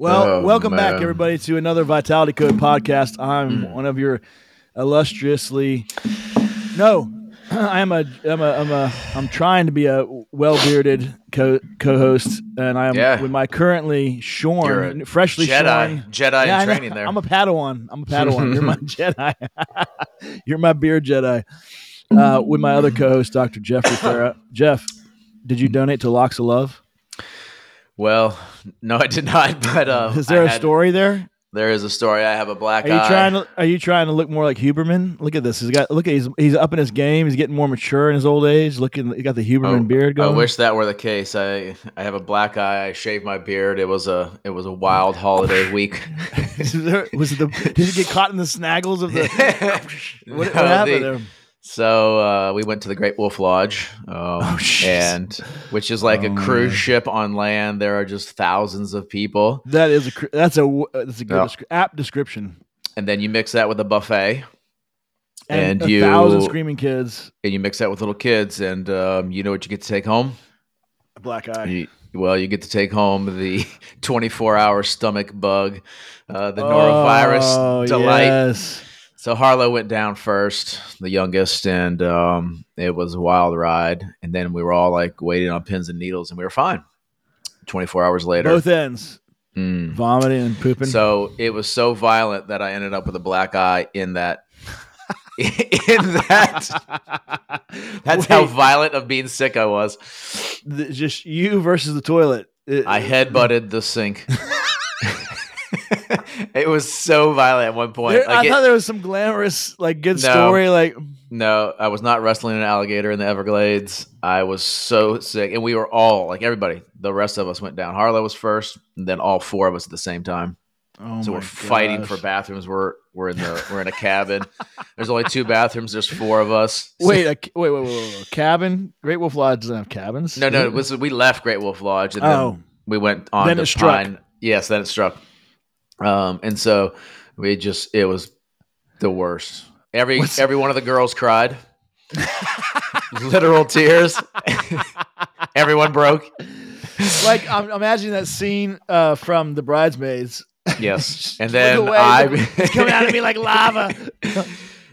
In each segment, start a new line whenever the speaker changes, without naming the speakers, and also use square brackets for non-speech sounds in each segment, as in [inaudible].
Well,
Oh,
welcome back, everybody, to another Vitality Code podcast. I'm
Hmm.
one of your illustriously. No, [clears throat] I am a. I'm a. I'm a. I'm trying to be a well bearded co co-host, and I am
Yeah.
with my currently shorn, freshly
Jedi,
shorn.
Jedi
Yeah,
in training there.
I'm a Padawan. I'm a Padawan. You're my [laughs] Jedi. [laughs] You're my beard Jedi. Uh, with my other co-host, Dr. Jeffrey Farrah. Jeff, did you donate to Locks of Love?
Well, no, I did not. [laughs] But uh,
Is there
I
a
had-
story there?
There is a story. I have a black
Are you
eye.
trying to Are you trying to look more like Huberman? Look at this. He's got look at he's he's up in his game. He's getting more mature in his old age. Looking, he got the Huberman
Oh,
beard going.
I wish that were the case. I I have a black eye. I shaved my beard. It was a it was a wild holiday [laughs] week.
was it the? Did he get caught in the snaggles of the? [laughs] What, what happened
the-
there?
So uh, we went to the Great Wolf Lodge, um,
Oh, [laughs]
and which is like
Oh,
a cruise
man.
ship on land. There are just thousands of people,
That is a that's a w- that's a good
Yeah.
descri- apt description.
and then you mix that with a buffet,
And,
And
a
you-
thousand screaming kids.
and you mix that with little kids, and um, you know what you get to take home.
A black eye.
You, well, you get to take home the [laughs] 24-hour stomach bug, uh, the norovirus
Oh,
delight.
Yes.
So Harlow went down first, the youngest, and um, it was a wild ride. And then we were all like waiting on pins and needles, and we were fine. 24 hours later.
Both ends,
Mm.
vomiting and pooping.
So it was so violent that I ended up with a black eye in that. [laughs] in that. That's how violent of being sick I was.
Th- just you versus the toilet. It-
I headbutted the sink. [laughs] it was so violent at one point.
There-
Like
I
it-
thought there was some glamorous, like, good
No.
story. Like,
No, I was not wrestling an alligator in the Everglades. I was so sick, and we were all like everybody. The rest of us went down. Harlow was first, and then all four of us at the same time.
oh
so we're fighting for bathrooms. We're we're in the we're in a cabin. There's only two bathrooms. There's four of us.
Wait, a, wait, wait, wait, wait, wait. Cabin? Great Wolf Lodge doesn't have cabins.
no, no. It was, we left Great Wolf Lodge, and
Oh.
then we went on
Then
to
it struck.
Pine. Yes, then it struck. Um, and so we just it was the worst. Every
What's-
every one of the girls cried. [laughs] Literal tears. [laughs] Everyone broke.
like I'm imagining that scene uh, from The Bridesmaids.
Yes. [laughs] And then
away,
I
it's coming out of me like lava.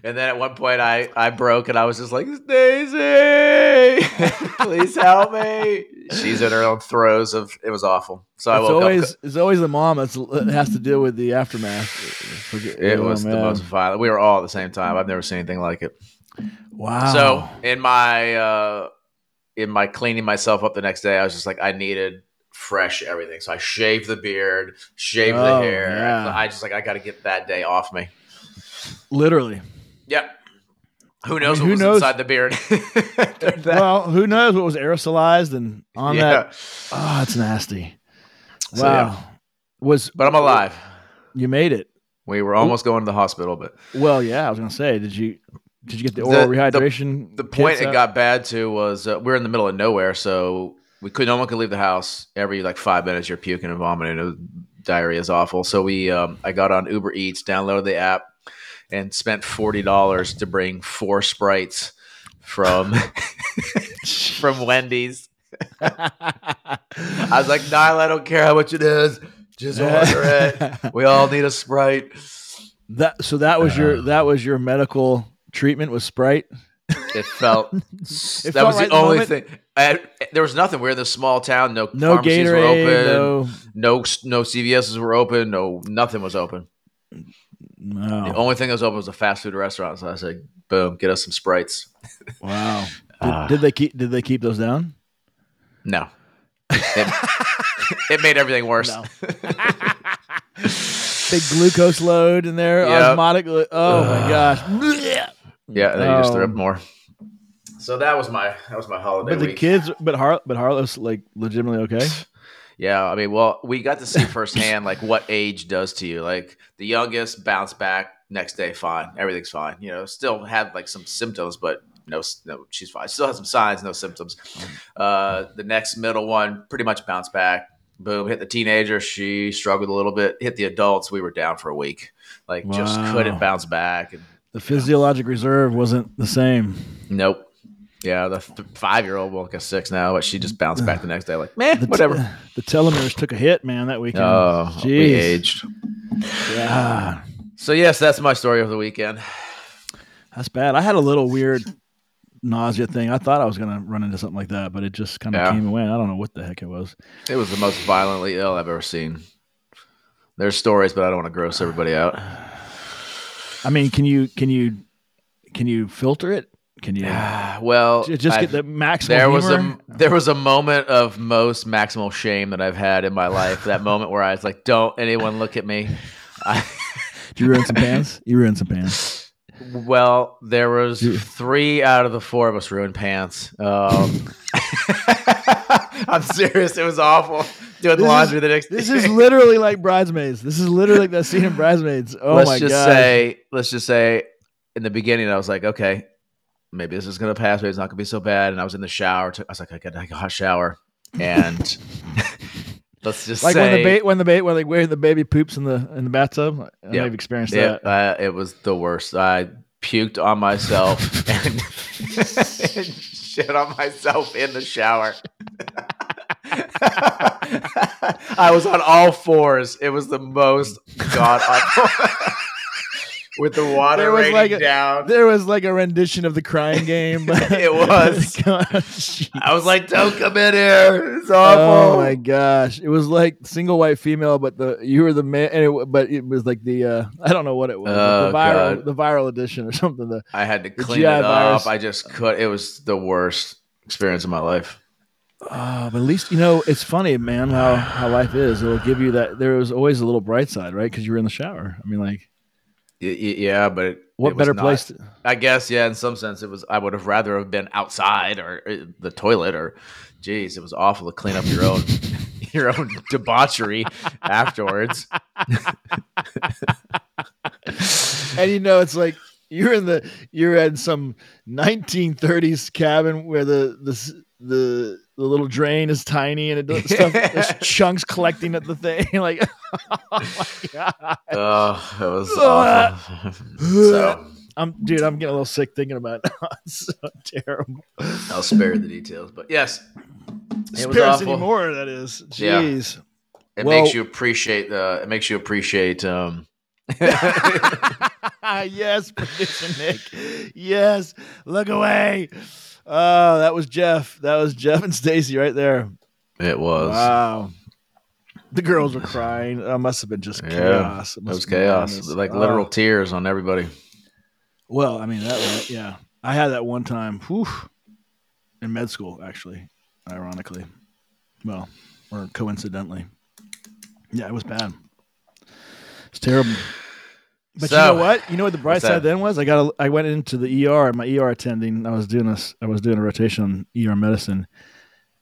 And then at one point I I broke and I was just like, Daisy, [laughs] please help me. She's in her own throes of it was awful. So I
it's
woke
always
up.
it's always the mom that's, that has to deal with the aftermath. Forget-
It was the most violent. We were all at the same time. I've never seen anything like it.
wow.
So in my uh in my cleaning myself up the next day, I was just like, I needed fresh everything. So I shaved the beard, shaved the
Oh,
hair.
yeah.
I just like I got to get that day off me.
literally.
Yep. Who knows
mean,
what
who
was
knows?
inside the beard? [laughs]
Well, who knows what was aerosolized and on
yeah.
that? Oh, it's nasty. Wow.
So, yeah.
Was
But I'm alive.
you made it?
We were almost going to the hospital, but
Well, yeah. I was gonna say, did you did you get the
The-
oral
the-
rehydration?
the point it
out?
got bad to was uh, we are in the middle of nowhere, so we could no one could leave the house. Every like five minutes, you're puking and vomiting. It was, diarrhea is awful. So we, um, I got on Uber Eats, downloaded the app, and spent forty dollars to bring four sprites from [laughs] from Wendy's. I was like, Niall, I don't care how much it is, just order it. We all need a sprite.
that so that was
Uh.
your that was your medical treatment with Sprite.
It felt [laughs] that
felt
was
right
the only
moment.
thing. I, there was nothing. We are in this small town. No,
No
pharmacies were open.
No.
No, no CVSs were open. No, nothing was open. The only thing that was open was a fast food restaurant. So I said, "Boom, get us some sprites."
Wow. [laughs] Did,
Ah.
did they keep Did they keep those down?
No, it, it made everything worse.
No. [laughs] Big glucose load in there.
Yep.
Osmotic. lo- Oh my gosh.
Yeah, and then you just threw up more. So that was my that was my holiday
But the
week.
kids, but Har, but Harlow's like legitimately okay.
Yeah, I mean, well, we got to see [laughs] firsthand like what age does to you. Like the youngest bounced back next day, fine, everything's fine. You know, still had like some symptoms, but no, no, she's fine. Still has some signs, no symptoms. Uh, the next middle one pretty much bounced back. Boom, hit the teenager. She struggled a little bit. Hit the adults. We were down for a week. Like just couldn't bounce back. And
The physiologic reserve wasn't the same.
nope, Yeah, the th- five year old, well, like a six now, but she just bounced back the next day, like, man,
t-
whatever.
the telomeres took a hit, man, that weekend.
Oh, we
Jeez.
aged.
Yeah,
So yes, that's my story of the weekend.
that's bad. I had a little weird nausea thing. I thought I was gonna run into something like that, but it just kind of
Yeah.
came and went. I don't know what the heck it was.
It was the most violently ill I've ever seen. There's stories, but I don't want to gross everybody out.
I mean, can you can you can you filter it? Can you
well,
j- just
I've-
get the maximum?
there was
humor?
a there was a moment of most maximal shame that I've had in my life. that moment where I was like, "Don't anyone look at me." [laughs] I,
Did you ruin some pants? You ruined some pants.
well, there was three out of the four of us ruined pants. Um, [laughs] I'm serious. It was awful. Doing
This is-
laundry the next.
This
day.
is literally like bridesmaids. This is literally like that scene in Bridesmaids. Oh
let's
my
just
god!
say, let's just say, in the beginning, I was like, okay, maybe this is gonna pass. Maybe it's not gonna be so bad. And I was in the shower. Took, I was like, I take a hot shower, and [laughs] let's just
like
say,
when the bait when the bait when like where the baby poops in the in the bathtub. I
Yeah.
you've experienced
yeah,
that.
uh, it was the worst. I puked on myself [laughs] and [laughs] shit on myself in the shower. I was on all fours. It was the most god awful. With the water
There was
raining
like a-
down.
There was like a rendition of the crying game. [laughs]
It was. [laughs]
Gosh.
I was like, "Don't come in here. It's awful."
Oh my gosh! It was like single white female, but the you were the man, and it, but it was like the uh, I don't know what it was,
Oh,
the viral
God.
the viral edition or something. The
I had to clean it up.
virus.
I just could. It was the worst experience of my life.
Oh, but at least you know it's funny, man. How how life is. It'll give you that. There was always a little bright side, right? Because you were in the shower. I mean, like,
yeah, but it,
what
it
better
not-
place? To,
I guess, yeah. In some sense, it was. I would have rather have been outside or uh, the toilet or, geez, it was awful to clean up your own [laughs] your own debauchery afterwards. [laughs]
and you know, it's like you're in the you're in some 1930s cabin where the the the the little drain is tiny and it does [laughs] stuff. There's chunks collecting at the thing. [laughs] like, [laughs] oh my god.
Oh, it was
Uh,
awful. so
I'm dude. I'm getting a little sick thinking about it. it's so terrible.
I'll spare the details, but yes, it was
Spare us
awful.
anymore. That is.
Yeah.
Jeez.
It
Well-
makes you appreciate the. It makes you appreciate. Um,
yes, producer Nick. Yes, look away. Oh, that was Jeff. That was Jeff and Stacy right there.
it was.
Wow. The girls were crying. It must have been just
Yeah,
chaos.
It
must
was chaos, like
Oh.
literal tears on everybody.
Well, I mean that. Was, yeah, I had that one time. Whew, in med school, actually. Ironically, well, or coincidentally. Yeah, it was bad. It's terrible. But you know what? You know what the bright side then was? I got. A, I went into the ER. My ER attending. I was doing this. I was doing a rotation on ER medicine,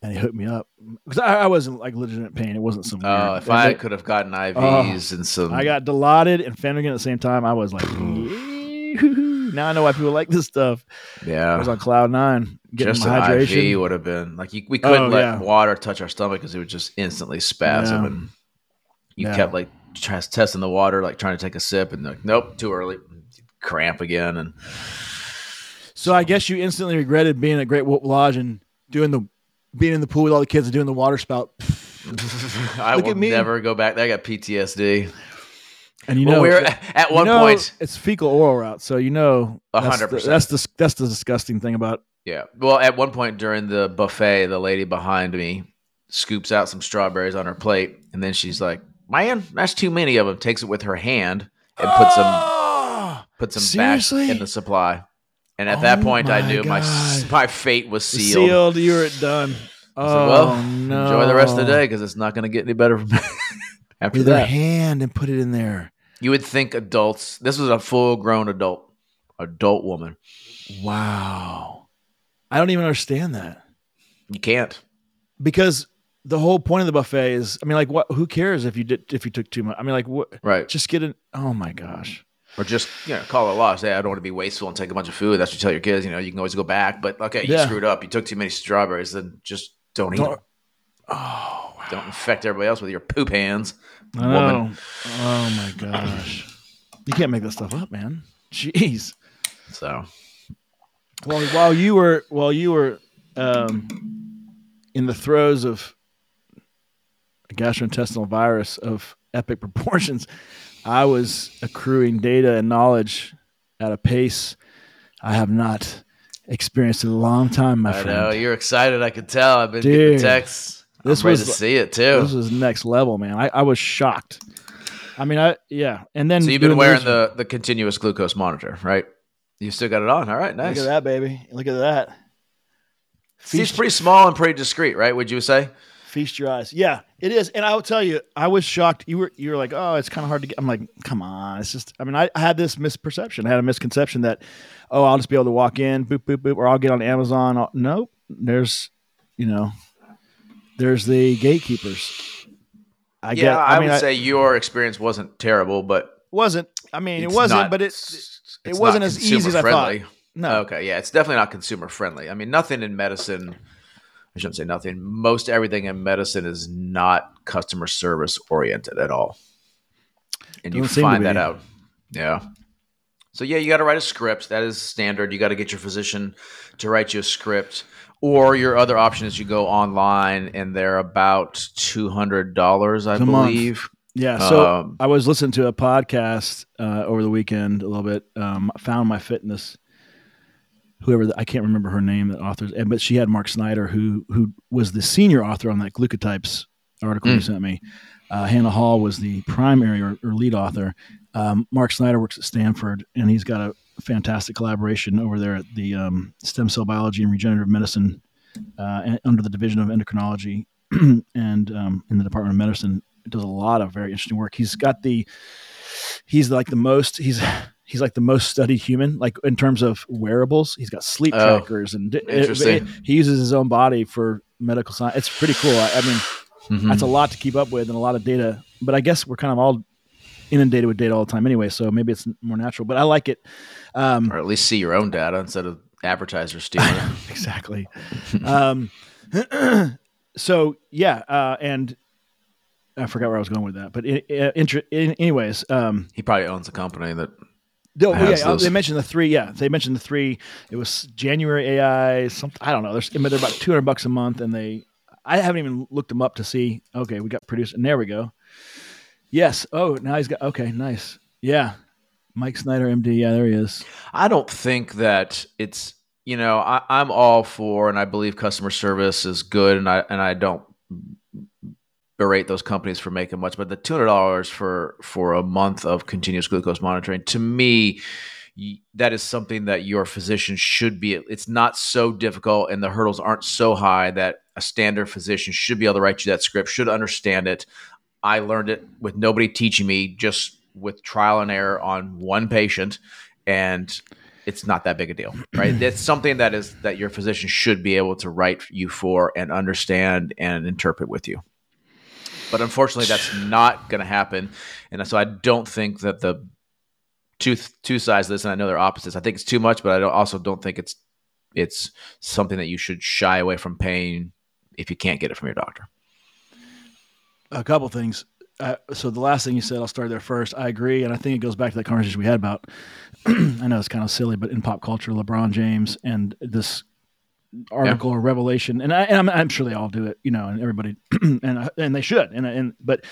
and he hooked me up because I, I wasn't like legitimate pain. It wasn't some.
Oh,
weird-
if I could have gotten IVs and some,
I got Dilaudid and Phenergan at the same time. I was like, [sighs] now I know why people like this stuff.
Yeah, I
was on cloud nine,
just
my
an
hydration.
IV would have been like you, we couldn't
Oh,
let
yeah.
water touch our stomach because it would just instantly spasm,
Yeah.
and you
Yeah.
kept like try, testing the water, like trying to take a sip, and like, nope, too early, cramp again, and
So I guess you instantly regretted being at Great Wolf Lodge and doing the being in the pool with all the kids and doing the water spout. [laughs]
I
Look
will
at me.
never go back. I got PTSD.
And you
well,
know,
we were at
you
one
know
point.
it's fecal oral route, so you know
hundred percent.
That's the that's the disgusting thing about.
Yeah. Well, at one point during the buffet, the lady behind me scoops out some strawberries on her plate, and then she's like, "Man, that's too many of them." Takes it with her hand and puts them
Oh, ah!
puts them
seriously?
back in the supply. And at oh that
Oh
point, I knew my
God.
my fate was sealed.
sealed. You were done. Oh
said, well,
no!
enjoy the rest of the day because it's not going to get any better [laughs] after
With their
that.
hand and put it in there.
You would think adults. This was a full grown adult, adult woman.
Wow. I don't even understand that.
You can't.
Because the whole point of the buffet is I mean like what who cares if you did if you took too much? I mean like what
Right.
just get an oh my gosh.
Or just you know, call it a loss. Hey, I don't want to be wasteful and take a bunch of food. That's what you tell your kids. You know, you can always go back. But okay, you
Yeah.
screwed up. You took too many strawberries. Then just don't eat
Don't-
them.
Oh wow.
Don't infect everybody else with your poop hands.
I
woman.
know. Oh my gosh. You can't make that stuff up, man. Jeez.
So
Well, while you were while you were um, in the throes of a gastrointestinal virus of epic [laughs] proportions, I was accruing data and knowledge at a pace I have not experienced in a long time, my
I
friend.
know you're excited. I could tell. I've been
Dude,
getting texts.
this
I'm ready
was-
to see it too.
This was next level, man. I, I was shocked. I mean, I yeah, and then
so you've been wearing the the continuous glucose monitor, right? You still got it on. All right, nice.
Look at that, baby. Look at that.
See, it's pretty small and pretty discreet, right? Would you say?
Feast your eyes. Yeah, it is. And I will tell you, I was shocked. You were you were like, oh, it's kind of hard to get. I'm like, come on. It's just. I mean, I, I had this misperception. I had a misconception that, oh, I'll just be able to walk in, boop boop boop, or I'll get on Amazon. I'll, nope. There's, you know, there's the gatekeepers. I
yeah,
get.
I,
mean,
would
I-
say your experience wasn't terrible, but
wasn't. I mean, it wasn't,
not-
but it
it's
it wasn't as easy as I thought. no.
Okay, yeah, it's definitely not consumer friendly. I mean, nothing in medicine. I shouldn't say nothing. Most everything in medicine is not customer service oriented at all, and you
Don't to
find that out. Yeah. So yeah, you got to write a script. That is standard. You got to get your physician to write you a script. Or your other option is you go online, and they're about two hundred dollars, I
It's a month.
believe.
Yeah. So
Um,
I was listening to a podcast uh, over the weekend a little bit. Um, FoundMyFitness. Whoever the, I can't remember her name, the authors, but she had Mark Snyder, who who was the senior author on that glucotypes article you
Mm.
sent me. Uh, Hannah Hall was the primary or, or lead author. Um, Mark Snyder works at Stanford, and he's got a fantastic collaboration over there at the um, Stem Cell Biology and Regenerative Medicine uh, under the Division of Endocrinology [clears throat] and um, in the Department of Medicine. Does a lot of very interesting work. He's got the he's like the most he's he's like the most studied human like in terms of wearables. He's got sleep
Oh,
trackers and
interesting.
he uses his own body for medical science. It's pretty cool. I, I mean,
Mhm.
that's a lot to keep up with and a lot of data. But I guess we're kind of all inundated with data all the time anyway, so maybe it's more natural. But I like it. Um,
or at least see your own data instead of advertisers stealing it. [laughs]
exactly. um, [clears throat] so yeah, uh, and I forgot where I was going with that. But in, in, in, anyways, um,
He probably owns a company that
no, yeah, uh,
those.
they mentioned the three. Yeah, they mentioned the three. It was January AI. Something I don't know. There's, they're about two hundred bucks a month, and they. I haven't even looked them up to see. Okay, we got produced, and there we go. Yes. Oh, now he's got. Okay, nice. Yeah, Mike Snyder, MD. Yeah, there he is.
I don't think that it's you know I, I'm all for and I believe customer service is good and I and I don't berate those companies for making much, but the two hundred dollars for for a month of continuous glucose monitoring to me that is something that your physician should be it's not so difficult and the hurdles aren't so high that a standard physician should be able to write you that script should understand it. I learned it with nobody teaching me just with trial and error on one patient and it's not that big a deal [clears throat] right? It's something that is that your physician should be able to write you for and understand and interpret with you but unfortunately that's not going to happen and so i don't think that the two two sides of this and i know they're opposites i think it's too much but i don't, also don't think it's it's something that you should shy away from paying if you can't get it from your doctor
a couple things. Uh, so the last thing you said, I'll start there first. I agree, and I think it goes back to that conversation we had about. [clears throat] I know it's kind of silly, but in pop culture, LeBron James and this article or revelation, and, I, and I'm, I'm sure they all do it, you know, and everybody, [clears throat] and uh, and they should, and and but,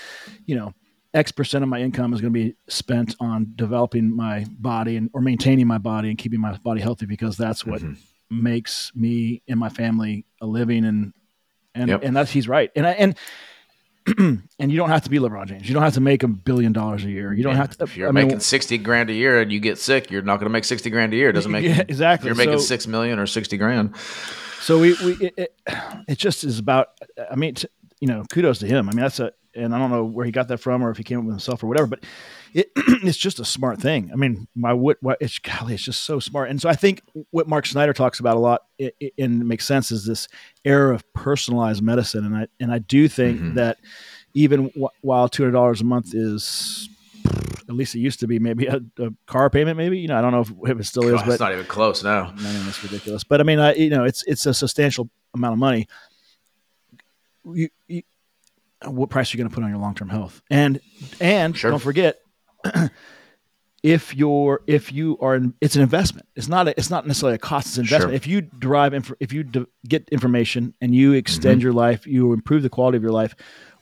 you know, X percent of my income is going to be spent on developing my body and or maintaining my body and keeping my body healthy because that's what
Mhm.
makes me and my family a living and and
Yep.
and that's he's right and I, and [clears throat] and you don't have to be LeBron James. You don't have to make a billion dollars a year. You don't
Yeah,
have to.
if you're
I mean,
making 60 grand a year and you get sick you're not going to make 60 grand a year it doesn't [laughs] make
yeah, exactly.
you're making
so,
6 million or 60 grand
so we we it, it, it just is about. I mean, t- you know, kudos to him. I mean, that's a and I don't know where he got that from or if he came up with himself or whatever, but it, [clears throat] it's just a smart thing. I mean, my what, what it's golly, it's just so smart. And so I think what Mark Snyder talks about a lot and makes sense is this era of personalized medicine. And I and I do think
Mhm.
that even w- while two hundred dollars a month is at least it used to be maybe a, a car payment, maybe you know I don't know if, if it still is, but
it's not even close now
mean, that's ridiculous. But I mean, I, you know, it's it's a substantial amount of money. You, you, what price are you going to put on your long term health? And and
Sure.
don't forget, [clears throat] if you're if you are in, it's an investment. It's not a, it's not necessarily a cost it's an investment.
Sure.
if you derive inf- if you de- get information and you extend your life you improve the quality of your life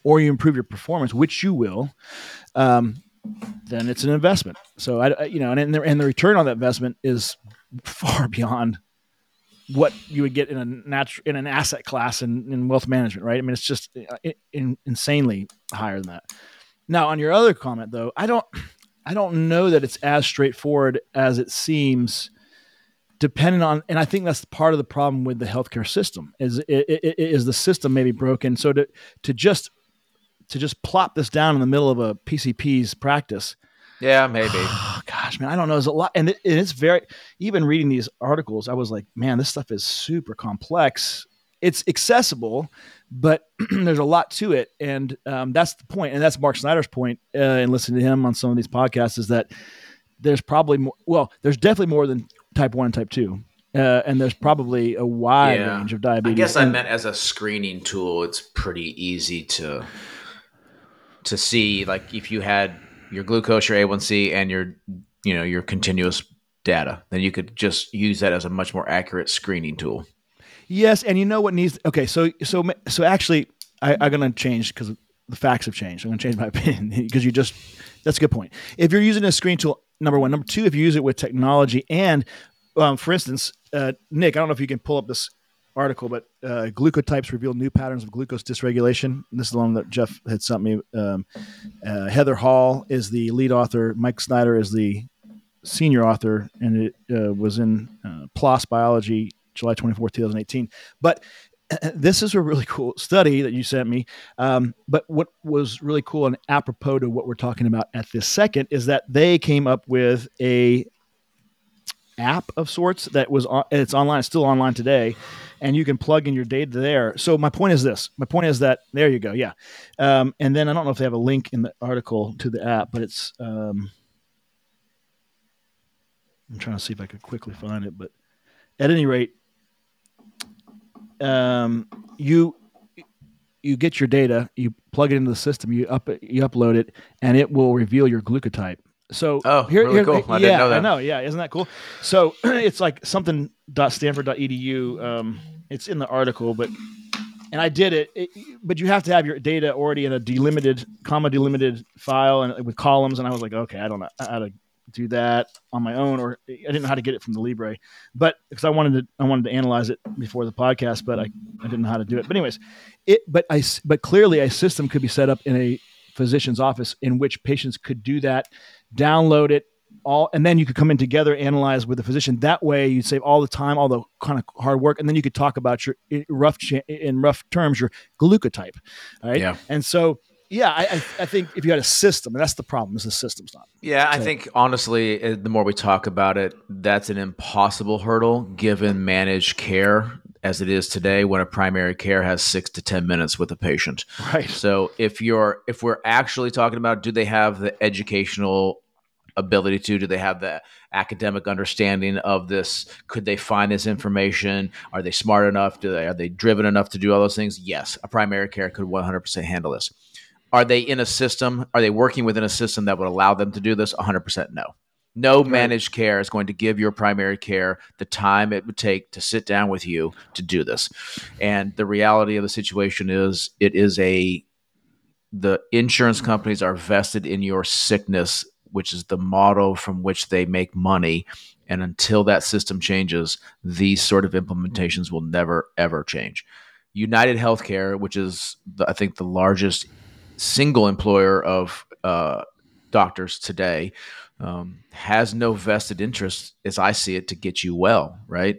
or you improve your performance which you will um, then it's an investment. So i, you know and, and, the, and the return on that investment is far [laughs] beyond what you would get in a natural in an asset class in, in wealth management right? I mean it's just uh, in, in, insanely higher than that now on your other comment though i don't [clears throat] I don't know that it's as straightforward as it seems, depending on. And I think that's part of the problem with the healthcare system is i- i- i- is the system maybe broken. So to to just to just plop this down in the middle of a PCP's practice,
Yeah, maybe.
oh, [sighs] gosh, man, I don't know. There's a lot, and it, it's very. Even reading these articles, I was like, man, this stuff is super complex. It's accessible, but [clears throat] there's a lot to it, and um, that's the point. And that's Mark Snyder's point. Uh, and listening to him on some of these podcasts is that there's probably more. Well, there's definitely more than type one and type two, uh, and there's probably a wide
Yeah.
range of diabetes.
I guess I meant as a screening tool, it's pretty easy to to see like if you had your glucose, your A1C, and your you know your continuous data, then you could just use that as a much more accurate screening tool.
Yes, and you know what needs. Okay, so so so actually, I, I'm to change because the facts have changed. I'm to change my [laughs] opinion because you just. That's a good point. If you're using a screen tool, number one, number two, if you use it with technology, and um, for instance, uh, Nick, I don't know if you can pull up this article, but uh, glucotypes reveal new patterns of glucose dysregulation. This is the one that Jeff had sent me. Um, uh, Heather Hall is the lead author. Mike Snyder is the senior author, and it uh, was in uh, PLOS Biology, July 24, 2018. But [clears throat] this is a really cool study that you sent me. Um, but what was really cool and apropos to what we're talking about at this second is that they came up with a app of sorts that was on, it's online, it's still online today, and you can plug in your data there. So my point is this: my point is that there you go, yeah. Um, and then I don't know if they have a link in the article to the app, but it's. Um, I'm trying to see if I could quickly find it, but at any rate, um, you you get your data, you plug it into the system, you up you upload it, and it will reveal your glucotype. So
Oh, really cool. I
yeah,
didn't know
I know. Yeah, isn't that cool? So [clears throat] it's like something .stanford.edu. Um, it's in the article, but and I did it, it, but you have to have your data already in a delimited, comma delimited file and with columns. And I was like, okay, I don't know how to do that on my own, or I didn't know how to get it from the Libre, but because I wanted to, I wanted to analyze it before the podcast, but I, I didn't know how to do it. But anyways, it, but I, but clearly a system could be set up in a physician's office in which patients could do that, download it, all, and then you could come in together, analyze with the physician. That way, you save all the time, all the kind of hard work, and then you could talk about your rough in rough terms your glucotype. All right,
Yeah.
and so yeah, I, I, I think if you had a system, and that's the problem is the system's not.
Yeah, I think honestly, the more we talk about it, that's an impossible hurdle given managed care as it is today when a primary care has 6 to 10 minutes with a patient.
Right.
So if you're if we're actually talking about do they have the educational ability to do they have the academic understanding of this could they find this information are they smart enough do they are they driven enough to do all those things yes a primary care could 100% handle this are they in a system are they working within a system that would allow them to do this 100% no no managed care is going to give your primary care the time it would take to sit down with you to do this and the reality of the situation is it is a the insurance companies are vested in your sickness, which is the model from which they make money. And until that system changes, these sort of implementations will never, ever change. United Healthcare, which is, the, I think, the largest single employer of uh, doctors today, um, has no vested interest, as I see it, to get you well, right?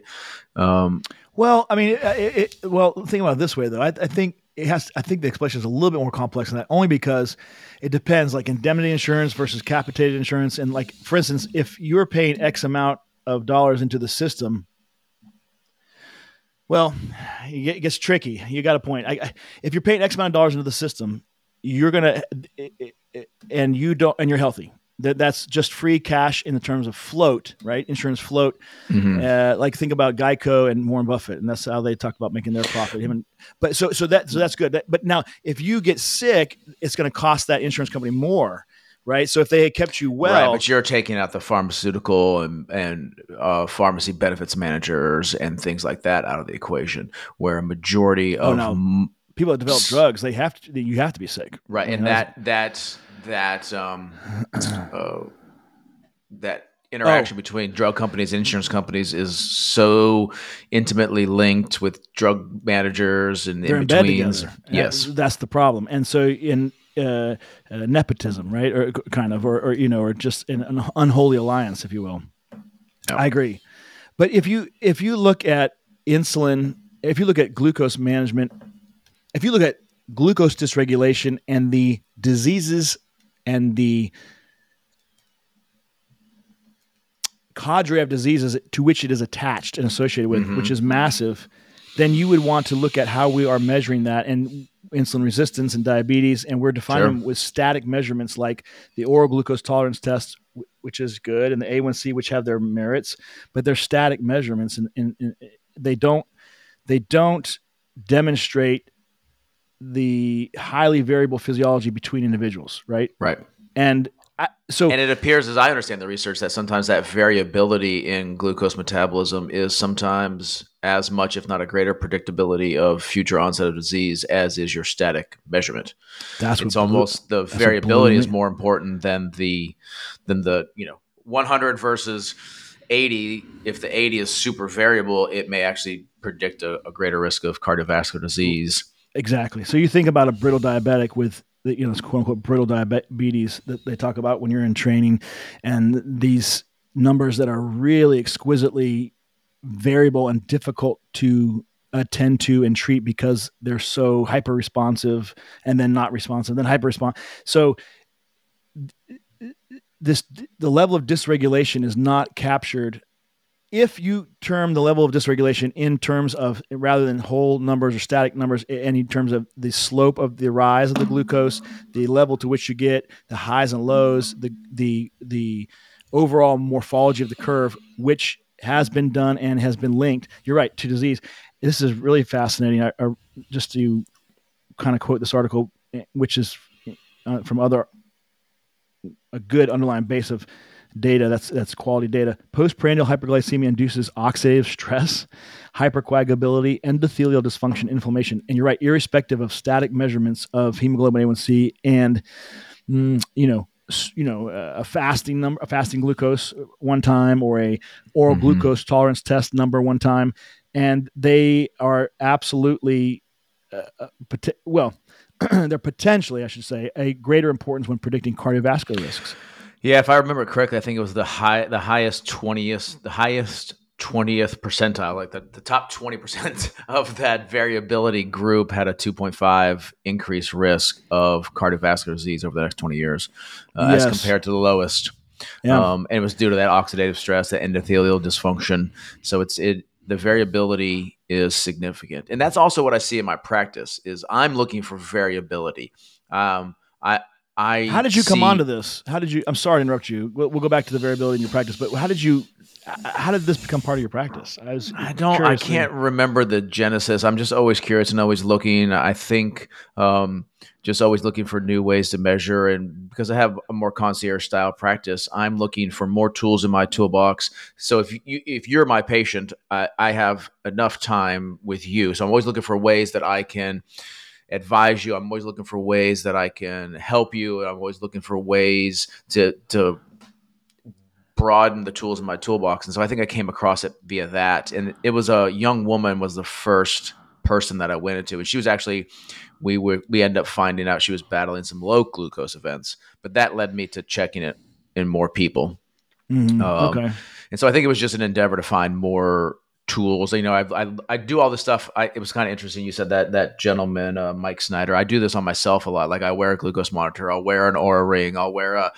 Um,
Well, I mean, it, it, it- well, think about it this way though. I, I think it has. I think the explanation is a little bit more complex than that, only because it depends, like indemnity insurance versus capitated insurance, and like for instance, if you're paying X amount of dollars into the system. Well, it it gets tricky. You got a point. I, I, if you're paying X amount of dollars into the system, you're gonna, and you don't, and you're healthy. That that's just free cash in the terms of float, right? Insurance float. Uh, like think about Geico and Warren Buffett, and that's how they talk about making their profit. Him and, but so so that so that's good. That- but now, if you get sick, it's going to cost that insurance company more, right? So if they had kept you well,
right, but you're taking out the pharmaceutical and and uh, pharmacy benefits managers and things like that out of the equation, where a majority
Oh,
of
no.
m-
people that develop drugs, they have to. You have to be sick,
right, and
that's-
that that that um [clears throat] uh, that interaction between drug companies and insurance companies is so intimately linked with drug managers and
they're
in
in bed
between.
together.
Yes,
that's the problem. And so in uh, uh, nepotism, right, or kind of, or, or you know, or just in an unholy alliance, if you will.
Yeah.
I agree. But if you if you look at insulin, if you look at glucose management, if you look at glucose dysregulation and the diseases and the cadre of diseases to which it is attached and associated with,
Mhm.
which is massive, then you would want to look at how we are measuring that and insulin resistance and diabetes, and we're defining
Sure.
them with static measurements like the oral glucose tolerance test, which is good, and the A1C, which have their merits, but they're static measurements, and, and, and they don't they don't demonstrate the highly variable physiology between individuals, right?
right.
And I, so
And it appears, as I understand the research, that sometimes that variability in glucose metabolism is sometimes as much, if not a greater predictability of future onset of disease as is your static measurement.
that's what
It's
blew-
almost the variability is more important than the than the you know 100 versus 80. If the 80 is super variable, it may actually predict a, a greater risk of cardiovascular disease.
Exactly. So you think about a brittle diabetic with the, you know, quote unquote brittle diabetes that they talk about when you're in training, and these numbers that are really exquisitely variable and difficult to attend to and treat because they're so hyper responsive and then not responsive, then hyper responsive. So this the level of dysregulation is not captured if you term the level of dysregulation in terms of rather than whole numbers or static numbers and in terms of the slope of the rise of the glucose the level to which you get the highs and lows the the the overall morphology of the curve which has been done and has been linked you're right to disease. This is really fascinating. I, I, just to kind of quote this article eh, which is uh, from other a good underlying base of data that's that's quality data. Postprandial hyperglycemia induces oxidative stress hypercoagulability endothelial dysfunction inflammation. And you're right irrespective of static measurements of hemoglobin a1c and mm, you know you know uh, a fasting number a fasting glucose one time or a oral
Mhm.
glucose tolerance test number one time and they are absolutely uh, uh, well [clears throat] they're potentially i should say a greater importance when predicting cardiovascular risks
Yeah, if I remember correctly, I think it was the high, the highest twentieth, the highest twentieth percentile, like the, the top twenty percent [laughs] of that variability group had a two point five increased risk of cardiovascular disease over the next twenty years, uh,
Yes.
as compared to the lowest.
yeah
Um, and it was due to that oxidative stress, that endothelial dysfunction. So it's it the variability is significant, and that's also what I see in my practice. Is I'm looking for variability. Um, I I
How did you come
see-
onto this? How did you? I'm sorry to interrupt you. We'll, we'll go back to the variability in your practice, but how did you? How did this become part of your practice? I was.
I don't. I can't remember the genesis. I'm just always curious and always looking. I think um, just always looking for new ways to measure, and because I have a more concierge style practice, I'm looking for more tools in my toolbox. So if you if you're my patient, I, I have enough time with you. So I'm always looking for ways that I can advise you. I'm always looking for ways that I can help you. I'm always looking for ways to to broaden the tools in my toolbox. And so I think I came across it via that. And it was a young woman was the first person that I went into. And she was actually we were we ended up finding out she was battling some low glucose events. But that led me to checking it in more people.
Mhm.
Um,
okay.
And so I think it was just an endeavor to find more tools. You know, I I, I do all this stuff. I, it was kind of interesting. You said that that gentleman, uh, Mike Snyder. I do this on myself a lot. Like I wear a glucose monitor. I'll wear an Oura ring. I'll wear a,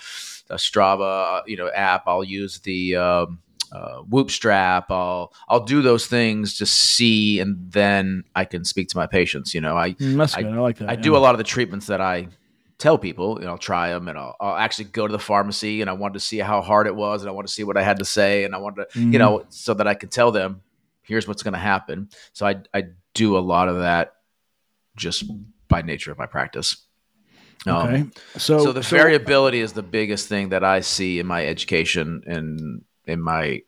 a Strava, uh, you know, app. I'll use the um, uh, Whoop strap. I'll I'll do those things to see, and then I can speak to my patients. You know, I
Mm,
I-
I like that.
I
yeah.
do a lot of the treatments that I tell people, and I'll try them, and I'll, I'll actually go to the pharmacy, and I wanted to see how hard it was, and I want to see what I had to say, and I wanted to,
Mhm.
you know, so that I can tell them, here's what's going to happen. So I I do a lot of that just by nature of my practice. Um,
Okay. So,
so the variability is the biggest thing that I see in my education and in my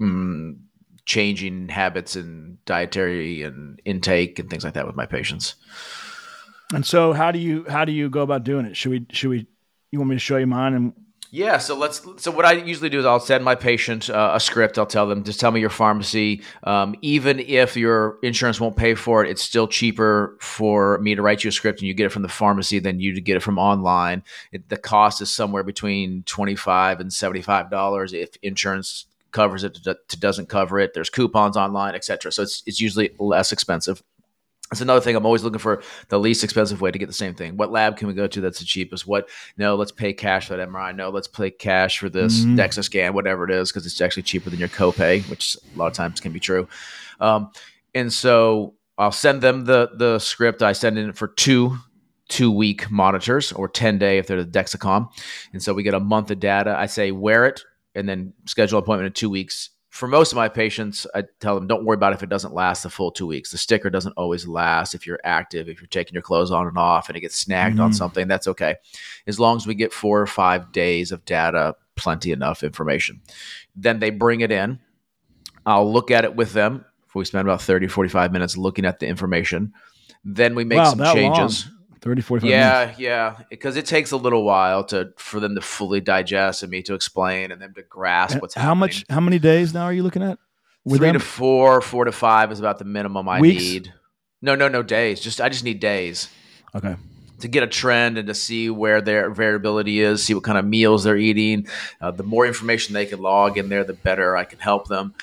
mm, changing habits and dietary and intake and things like that with my patients.
And so, how do you how do you go about doing it? Should we should we? You want me to show you mine? And
Yeah, so let's. So what I usually do is I'll send my patient uh, a script. I'll tell them just tell me your pharmacy. Um, even if your insurance won't pay for it, it's still cheaper for me to write you a script and you get it from the pharmacy than you to get it from online. It, the cost is somewhere between twenty five and seventy five dollars if insurance covers it to, to doesn't cover it. There's coupons online, etc. So it's it's usually less expensive. That's another thing. I'm always looking for the least expensive way to get the same thing. What lab can we go to that's the cheapest? What no, let's pay cash for that MRI. No, let's pay cash for this
Mhm.
DEXA scan, whatever it is, because it's actually cheaper than your copay, which a lot of times can be true. Um, and so I'll send them the the script. I send in for two two week monitors or 10 day if they're the Dexcom. And so we get a month of data. I say wear it and then schedule an appointment in two weeks. For most of my patients, I tell them don't worry about it if it doesn't last the full two weeks. The sticker doesn't always last if you're active, if you're taking your clothes on and off and it gets snagged on
Mhm.
something, that's okay. As long as we get four or five days of data, plenty enough information. Then they bring it in. I'll look at it with them. We spend about 30, 45 minutes looking at the information. Then we make
wow,
some changes.
long. 30, 45 minutes.
Yeah, yeah, because it takes a little while to for them to fully digest and me to explain and them to grasp
And
what's
how
happening.
much? How many days now are you looking at? with
Three
them?
to four, four to five is about the minimum I
Weeks?
need. No, no, no days. Just I just need days
Okay.
to get a trend and to see where their variability is, see what kind of meals they're eating. Uh, the more information they can log in there, the better I can help them.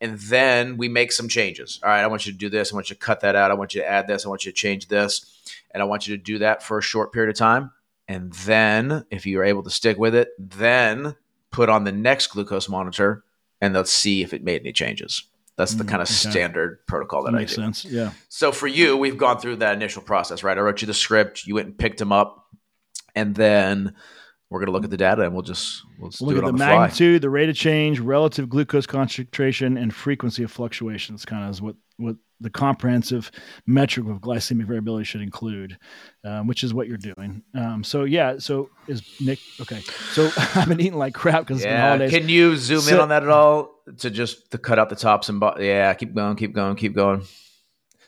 And then we make some changes. All right, I want you to do this. I want you to cut that out. I want you to add this. I want you to change this. And I want you to do that for a short period of time. And then, if you're able to stick with it, then put on the next glucose monitor and let's see if it made any changes. That's the
Mm,
kind of
okay.
standard protocol that,
That
I
makes
do.
sense. Yeah.
So for you, we've gone through that initial process, right? I wrote you the script, you went and picked them up, and then we're gonna look at the data and we'll just we'll just
Look
do
at the,
the,
magnitude, the rate of change, relative glucose concentration, and frequency of fluctuations. Kind of is what what the comprehensive metric of glycemic variability should include, um, which is what you're doing. Um, so yeah. So is Nick okay? So [laughs] I've been eating like crap because
Yeah,
holidays.
can you zoom in on that at all to just to cut out the tops and bo- yeah, keep going, keep going, keep going.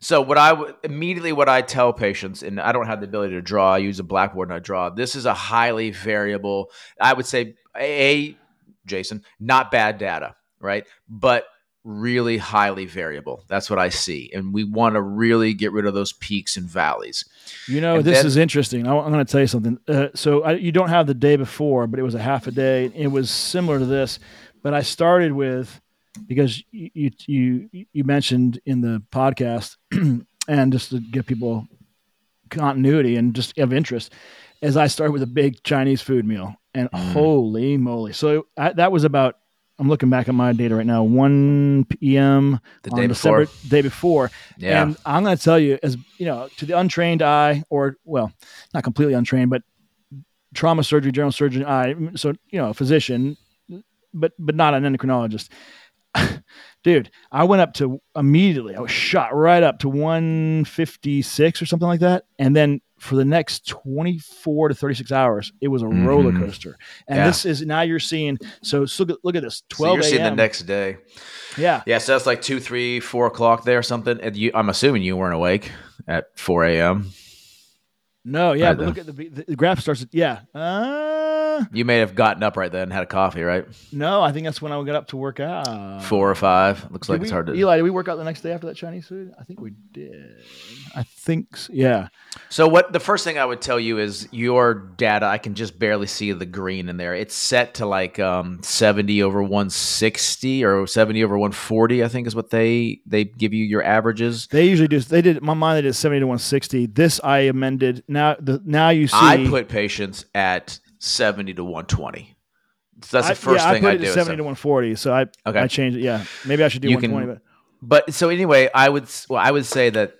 So what I would immediately what I tell patients, and I don't have the ability to draw. I use a blackboard and I draw. This is a highly variable. I would say a Jason, not bad data, right? But really highly variable. That's what I see, and we want to really get rid of those peaks and valleys.
You know,
And
this
then-
is interesting. I, am going to tell you something. Uh, so I, you don't have the day before, but it was a half a day. It was similar to this, but I started with because you you you, mentioned in the podcast, [clears throat] and just to give people continuity and just of interest, as I start with a big Chinese food meal, and
Mm.
holy moly! So I, that was about. I'm looking back at my data right now. 1 p.m.
The
on
day
December
before,
day before,
yeah,
and I'm going to tell you, as you know, to the untrained eye, or well, not completely untrained, but trauma surgery, general surgeon eye, so you know, a physician, but but not an endocrinologist. [laughs] Dude, I went up to immediately. I was shot right up to 156 or something like that, and then for the next 24 to 36 hours, it was a
Mhm.
roller coaster. And
Yeah.
this is now you're seeing. So, so look, at- look at this.
So
12
you're seeing the next day.
yeah,
Yeah, so that's like two, three, four o'clock there or something. And you, I'm assuming you weren't awake at 4 a.m.
no, yeah.
Right
but
then.
look at the, the graph starts. At, yeah. Uh,
You may have gotten up right then and had a coffee, right?
No, I think that's when I got up to work out.
Four or five. Looks
Did
like
we,
it's hard to.
Eli, did we work out the next day after that Chinese food? I think we did. I think so. yeah.
So what the first thing I would tell you is your data. I can just barely see the green in there. It's set to like um, 70 over 160 or 70 over 140. I think is what they they give you your averages.
They usually do. They did. My mind they did seventy to one sixty. This I amended. Now the now you see.
I put patients at 70 to 120. So that's
I-
the first
yeah,
thing
I
I,
it
do.
to seventy
that-
to one forty. So I
Okay.
I changed it. Yeah, maybe I should do one twenty. But
But so anyway, I would well, I would say that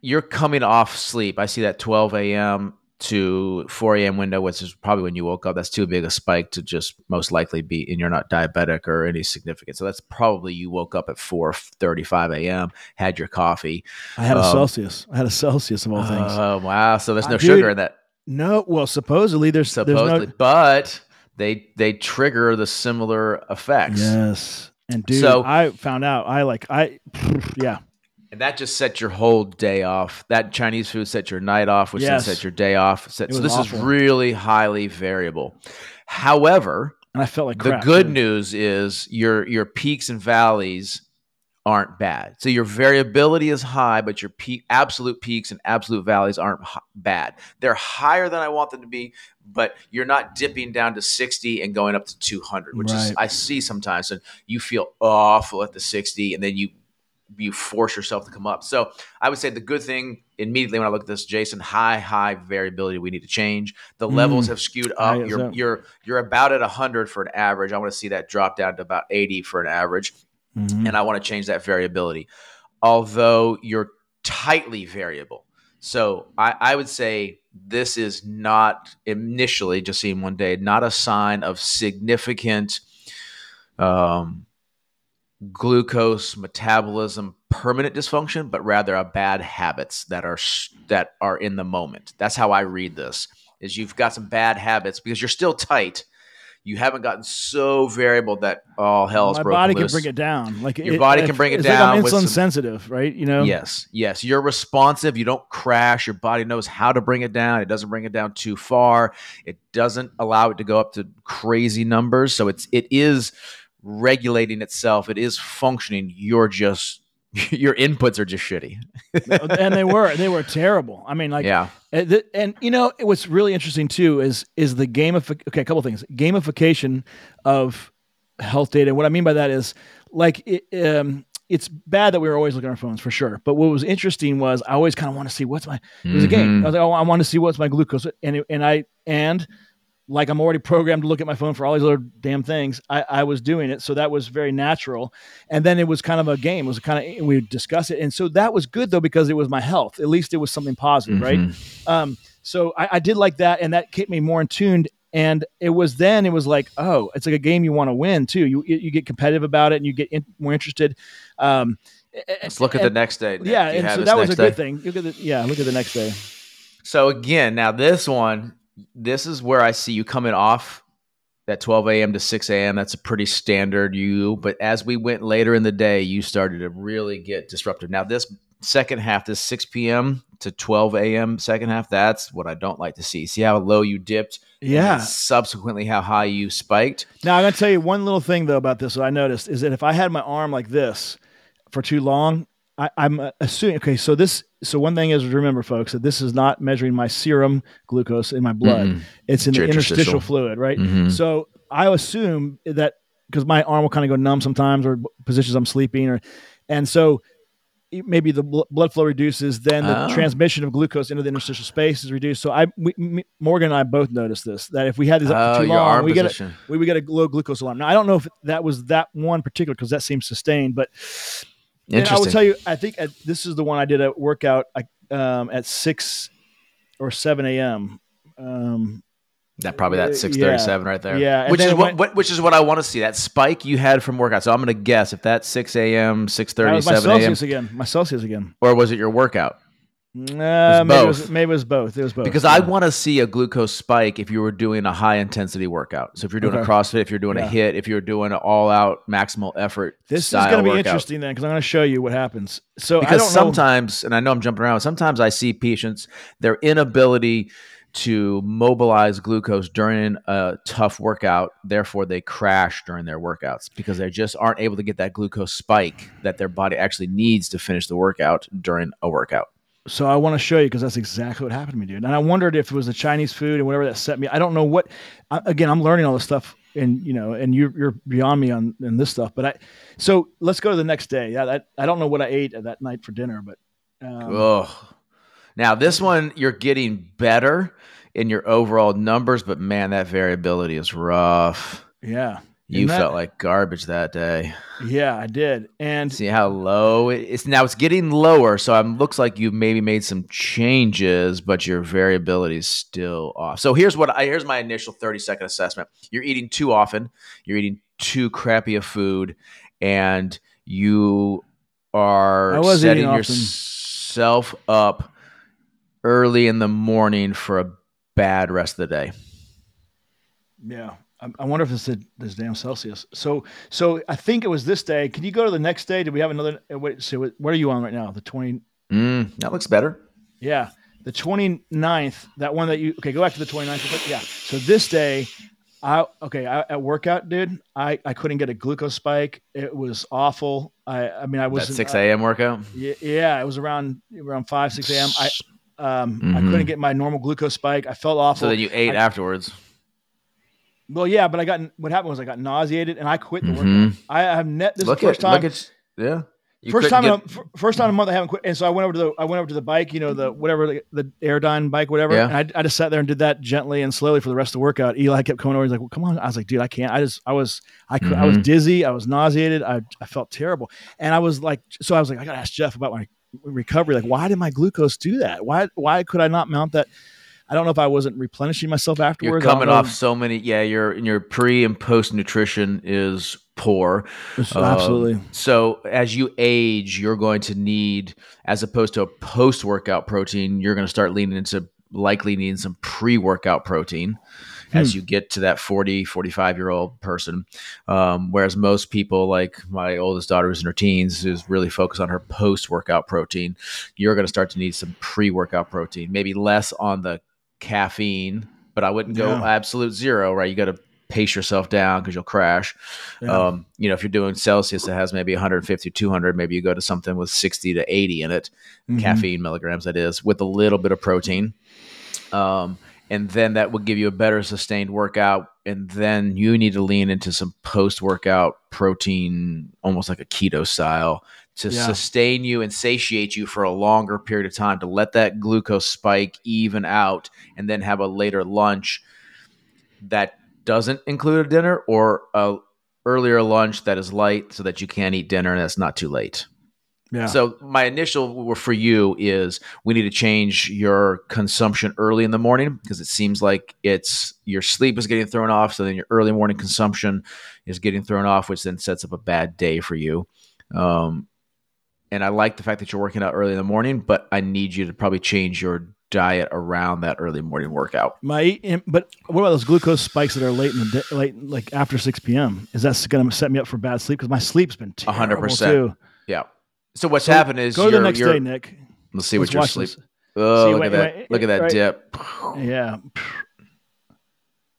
you're coming off sleep. I see that 12 a.m. to 4 a.m. window, which is probably when you woke up. That's too big a spike to just most likely be, and you're not diabetic or any significant. So that's probably you woke up at 4:35 a.m., had your coffee.
I had a
Um,
Celsius. I had a Celsius of all things.
Oh wow! So there's
Uh,
no
dude,
sugar in that,
no, well, supposedly there's
supposedly,
there's
but they they trigger the similar effects.
yes. And dude,
So-
I found out. I like I [sighs] yeah.
And that just set your whole day off. That Chinese food set your night off, which
Yes.
then set your day off. Set, so this
awful.
is really highly variable. However,
And I felt like
the good
too.
news is your your peaks and valleys aren't bad. So your variability is high, but your peak absolute peaks and absolute valleys aren't h- bad. They're higher than I want them to be, but you're not dipping down to 60 and going up to 200, which is I see sometimes and you feel awful at the 60 and then you you force yourself to come up. So I would say the good thing immediately when I look at this, Jason, high, high variability we need to change. The
Mm.
levels have skewed up. You're
up.
you're you're about at 100 for an average. I want to see that drop down to about 80 for an average,
Mhm.
and I want to change that variability. Although you're tightly variable. So I, I would say this is not initially just seeing one day, not a sign of significant um, glucose metabolism permanent dysfunction, but rather a bad habits that are that are in the moment. That's how I read this. Is you've got some bad habits because you're still tight. You haven't gotten so variable that all hell's
my
broken
body
loose.
can bring it down. Like
Your body can bring it
it's Like I'm
down with
insulin
some-
sensitive, right? You know.
Yes, yes. You're responsive. You don't crash. Your body knows how to bring it down. It doesn't bring it down too far. It doesn't allow it to go up to crazy numbers. So it's it is regulating itself. It is functioning. You're just [laughs] your inputs are just shitty. [laughs]
and they were they were terrible. I mean, like
yeah.
And, and you know what's really interesting too is is the gamification. Okay, a couple things. Gamification of health data. And what I mean by that is like it, um, it's bad that we were always looking at our phones for sure. But what was interesting was I always kind of want to see what's my. It was a game.
Mhm.
I was like, oh, I want to see what's my glucose, and it- and I and like I'm already programmed to look at my phone for all these other damn things. I, I was doing it, so that was very natural. And then it was kind of a game. It was kind of we would discuss it, and so that was good though because it was my health. At least it was something positive, right?
Mhm.
Um, so I, I did like that, and that kept me more in tuned. And it was then it was like, oh, it's like a game you want to win too. You you get competitive about it, and you get in, more interested. Um,
Let's look at the next day. Nick.
yeah, and so that was a
next
good thing. Look at the yeah, look at the next day.
So again, now this one, this is where I see you coming off that 12 a.m. to 6 a.m. That's a pretty standard you. But as we went later in the day, you started to really get disruptive. Now this second half, this 6 p.m. to 12 a.m. second half, that's what I don't like to see. See how low you dipped,
Yeah.
subsequently how high you spiked.
Now I'm gonna tell you one little thing though about this that I noticed is that if I had my arm like this for too long, I, I'm uh, assuming. Okay, so this. So one thing is to remember, folks, that this is not measuring my serum glucose in my blood.
Mm-mm.
It's in
It's
the interstitial
interstitial.
fluid, right?
Mhm.
So I assume that because my arm will kind of go numb sometimes, or positions I'm sleeping, or and so maybe the bl- blood flow reduces, then the
Oh.
transmission of glucose into the interstitial space is reduced. So I, we, me, Morgan and I both noticed this that if we had these up
Oh,
for too
your
long, we get a, we would get a low glucose alarm. Now I don't know if that was that one particular because that seems sustained, but and I will tell you, I think at, this is the one I did a workout um, at six or seven a.m. Um,
That probably that
Uh,
six thirty seven right there.
Yeah,
which is what,
went-
which is what I want to see. That spike you had from workout. So I'm going to guess if that's six a.m., six thirty, seven
that
thirty,
was my
seven a.m.,
again. My Celsius again.
or was it your workout?
Uh, maybe, it was,
both.
maybe it was both. It was both.
Because I want to see a glucose spike if you were doing a high intensity workout. So if you're doing a CrossFit, if you're doing
Yeah.
a HIIT, if you're doing an all out maximal effort.
This is going to be
workout.
interesting then because I'm going to show you what happens. So I
Because
don't know.
sometimes, and I know I'm jumping around, sometimes I see patients their inability to mobilize glucose during a tough workout, therefore they crash during their workouts because they just aren't able to get that glucose spike that their body actually needs to finish the workout during a workout.
So I want to show you because that's exactly what happened to me, dude. And I wondered if it was the Chinese food and whatever that set me. I don't know what. I, again, I'm learning all this stuff, and you know, and you're you're beyond me on in this stuff. But I, so let's go to the next day. Yeah, I, I don't know what I ate that night for dinner, but um,
Oh, now this one you're getting better in your overall numbers, but man, that variability is rough.
yeah,
You
that-
felt like garbage that day.
Yeah, I did. And
See how low it- it's now. It's getting lower, so it looks like you've maybe made some changes, but your variability is still off. So here's what I here's my initial 30 second assessment. You're eating too often. You're eating too crappy of food, and you are setting
eating often.
yourself up early in the morning for a bad rest of the day.
yeah, I, I wonder if it's the, this damn Celsius. So, so I think it was this day. Can you go to the next day? Did we have another? uh, Wait, so what are you on right now? The 20,
Mm, that looks better.
Yeah. The 29th, that one that you okay, go back to the 29th. real. Yeah. So this day, I okay, I, at workout, dude, I, I couldn't get a glucose spike. It was awful. I I mean I was
That 6 a.m. workout.
yeah, yeah, it was around around 5, 6 a.m. I um I
Mhm.
couldn't get my normal glucose spike. I felt awful.
So then you ate
I-
afterwards.
Well, yeah, but I got what happened was I got nauseated and I quit the
Mhm.
workout. I have net this is
look
the first
at
time
at yeah. You
first time, in
get-
a, f- first time in a month I haven't quit, and so I went over to the I went over to the bike, you know, the whatever the, the Airdyne bike, whatever.
Yeah.
And I, I just sat there and did that gently and slowly for the rest of the workout. Eli kept coming over, he's like, "Well, come on." I was like, "Dude, I can't." I just I was I cou- I was
Mhm.
dizzy, I was nauseated, I I felt terrible, and I was like, so I was like, I gotta ask Jeff about my recovery. Like, why did my glucose do that? Why why could I not mount that? I don't know if I wasn't replenishing myself afterwards.
You're
afterwards. I don't
coming off so many. Yeah, your your pre and post nutrition is poor. Um,
absolutely.
So as you age, you're going to need, as opposed to a post workout protein, you're going to start leaning into likely needing some pre workout protein as
Hmm.
you get to that 40, 45 year old person. Um, whereas most people, like my oldest daughter who's in her teens, is really focused on her post workout protein, you're going to start to need some pre workout protein, maybe less on the caffeine, but I wouldn't go
Yeah.
absolute zero, right? You got to pace yourself down because you'll crash.
Yeah.
Um, you know, if you're doing Celsius that has maybe 150, 200, maybe you go to something with 60 to 80 in it,
Mhm.
caffeine milligrams, that is, with a little bit of protein. Um, and then that would give you a better sustained workout. And then you need to lean into some post workout protein, almost like a keto style, to
Yeah.
sustain you and satiate you for a longer period of time to let that glucose spike even out and then have a later lunch that doesn't include a dinner or a earlier lunch that is light so that you can eat dinner and that's not too late.
Yeah.
So my initial for you is we need to change your consumption early in the morning because it seems like it's your sleep is getting thrown off. So then your early morning consumption is getting thrown off, which then sets up a bad day for you. Um, and I like the fact that you're working out early in the morning, but I need you to probably change your diet around that early morning workout.
My, but what about those glucose spikes that are late in the day, late, like after six p.m.? Is that going to set me up for bad sleep? Because my sleep's been terrible
percent.
too.
Yeah. So what's
So
happened is
Go to the
you're-
next
you're-
day, Nick.
Let's see
Let's
what your
watch
sleep.
this.
Oh,
See,
look
wait,
at that!
wait,
look at that dip.
Yeah.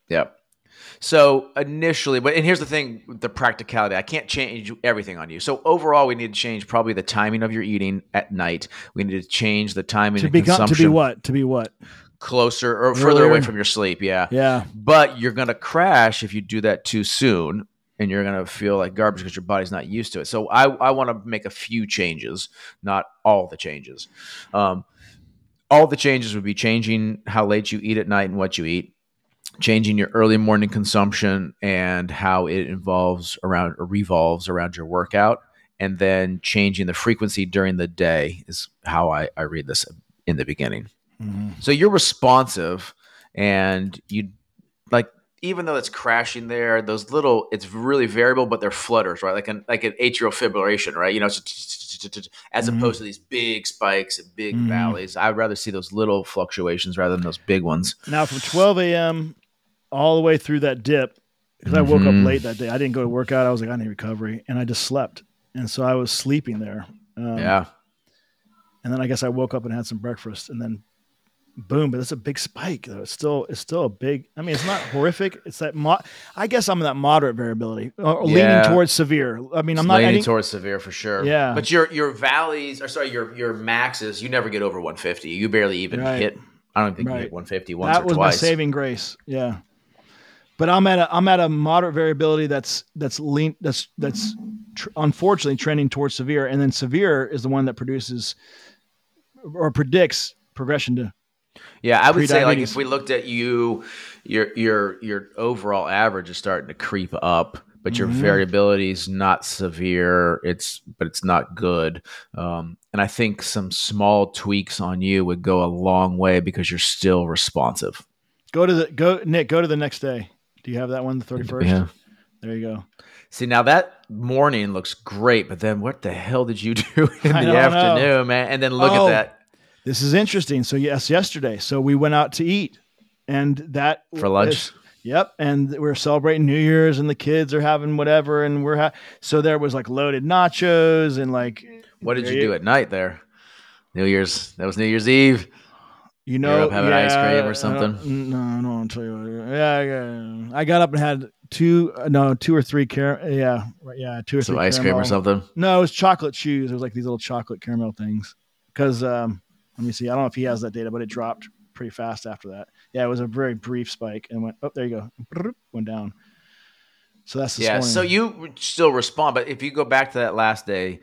Yep. So initially, but and here's the thing: the practicality. I can't change everything on you. So overall, we need to change probably the timing of your eating at night. We need to change the timing
To
of
be to be what? To be what?
closer or further away from your sleep. Yeah.
Yeah.
But you're gonna crash if you do that too soon, and you're gonna feel like garbage because your body's not used to it. So I I want to make a few changes, not all the changes. Um, all the changes would be changing how late you eat at night and what you eat, changing your early morning consumption and how it involves around or revolves around your workout, and then changing the frequency during the day is how I, I read this in the beginning.
Mhm.
So you're responsive and you even though it's crashing there, those little it's really variable, but they're flutters, right? Like an like an atrial fibrillation, right? You know, as
Mhm.
opposed to these big spikes and big
Mhm.
valleys. I'd rather see those little fluctuations rather than those big ones.
Now from 12 a.m. all the way through that dip, because I woke up late that day. I didn't go to work out. I was like, I need recovery, and I just slept, and so I was sleeping there. Um,
yeah.
And then I guess I woke up and had some breakfast, and then boom. But that's a big spike, though. It's still it's still a big. I mean, it's not horrific. It's that mo- I guess I'm in that moderate variability, uh, uh, or, or
Yeah.
leaning towards severe. I mean, I'm not.
leaning
any-
towards severe for sure.
Yeah.
But your your valleys or sorry, your your maxes, you never get over 150. You barely even
Right.
hit I don't think you hit 150 once
that
or
was my saving grace. Yeah. But I'm at a I'm at a moderate variability that's that's lean that's that's tr- unfortunately trending towards severe, and then severe is the one that produces or predicts progression to
Yeah, I would say like if we looked at you, your your your overall average is starting to creep up, but your
Mhm.
variability is not severe. It's but it's not good. Um, and I think some small tweaks on you would go a long way because you're still responsive.
Go to the go Nick. Go to the next day. Do you have that one, the thirty first?
Yeah.
There you go.
See now that morning looks great, but then what the hell did you [laughs] do in
I
the
don't know.
afternoon, man? And then look
Oh.
at that
This is interesting. So yes, yesterday. So we went out to eat, and that
for lunch.
is- Yep, and we're celebrating New Year's, and the kids are having whatever, and we're ha- so there was like loaded nachos and like
What did you do at night there? New Year's. That was New Year's Eve.
You know,
up having ice cream or something?
No, I don't want to tell you. What, yeah, yeah, I got up and had two, no, two or three car. Yeah, right, yeah, two or
Some
three.
ice cream or something.
No, it was chocolate shoes. It was like these little chocolate caramel things. Because um, let me see. I don't know if he has that data, but it dropped pretty fast after that. Yeah, it was a very brief spike and went. Oh, there you go. Went down. So that's this
Yeah.
morning.
So you still respond, but if you go back to that last day,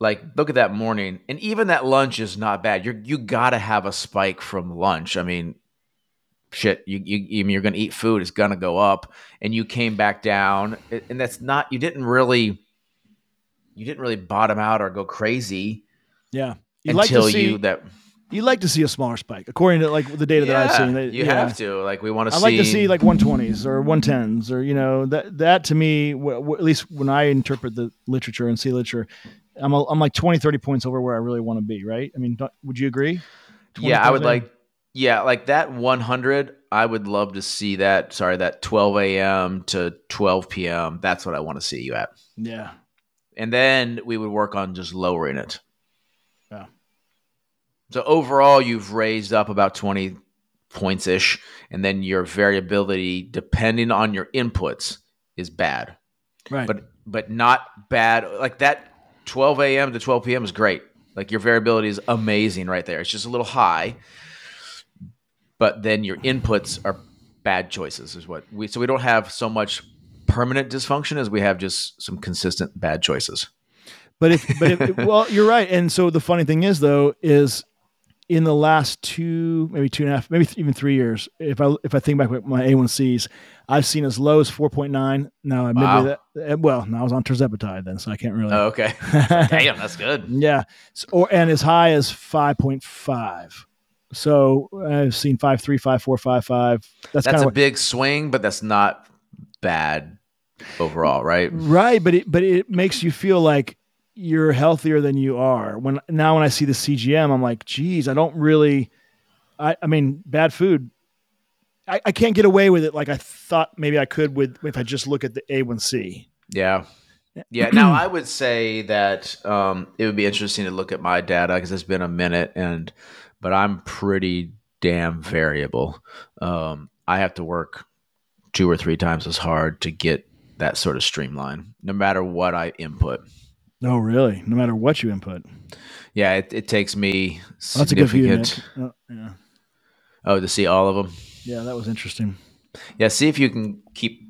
like look at that morning, and even that lunch is not bad. You're you gotta have a spike from lunch. I mean, shit, you you you- you're gonna eat food, it's gonna go up, and you came back down, and that's not you didn't really you didn't really bottom out or go crazy
yeah, you like
until
to see
you that
you like to see a smaller spike, according to like the data that I've seen. They-
you
yeah.
have to like we want to
I like to see like 120s or 110s or you know that that to me w- w- at least when I interpret the literature and see literature I'm a, I'm like 20 30 points over where I really want to be right? I mean would you agree? 20
yeah i would like yeah like that 100 i would love to see that sorry that 12 a.m to 12 p.m that's what i want to see you at.
Yeah.
And then we would work on just lowering it
Yeah.
so overall you've raised up about 20 points ish and then your variability depending on your inputs is bad.
Right.
But but not bad. Like that 12 a.m to 12 p.m is great. Like your variability is amazing right there. It's just a little high but then your inputs are bad choices is what we so we don't have so much permanent dysfunction as we have just some consistent bad choices
but if but if [laughs] well you're right and so the funny thing is though is in the last two maybe two and a half maybe th- even three years if I if I think back with my A1Cs I've seen as low as 4.9 now
Wow.
that eh, well now I was on tirzepatide then so I can't really
oh, okay [laughs] damn that's good
Yeah, S- or and as high as five point five. So I've seen five three, five four, five five. That's,
that's a
of
big swing but that's not bad overall right
right, but it but it makes you feel like you're healthier than you are. When now when I see the CGM, I'm like, geez, I don't really. I I mean, bad food. I, I can't get away with it like I thought maybe I could with if I just look at the A1C.
Yeah. Yeah. Now I would say that um, it would be interesting to look at my data because it's been a minute, and but I'm pretty damn variable. Um, I have to work two or three times as hard to get that sort of streamline, no matter what I input.
Oh, really? No matter what you input.
Yeah, it, it takes me
Oh, that's a good view,
significant.
Oh, yeah,
Oh, to see all of them.
yeah, that was interesting.
Yeah, see if you can keep.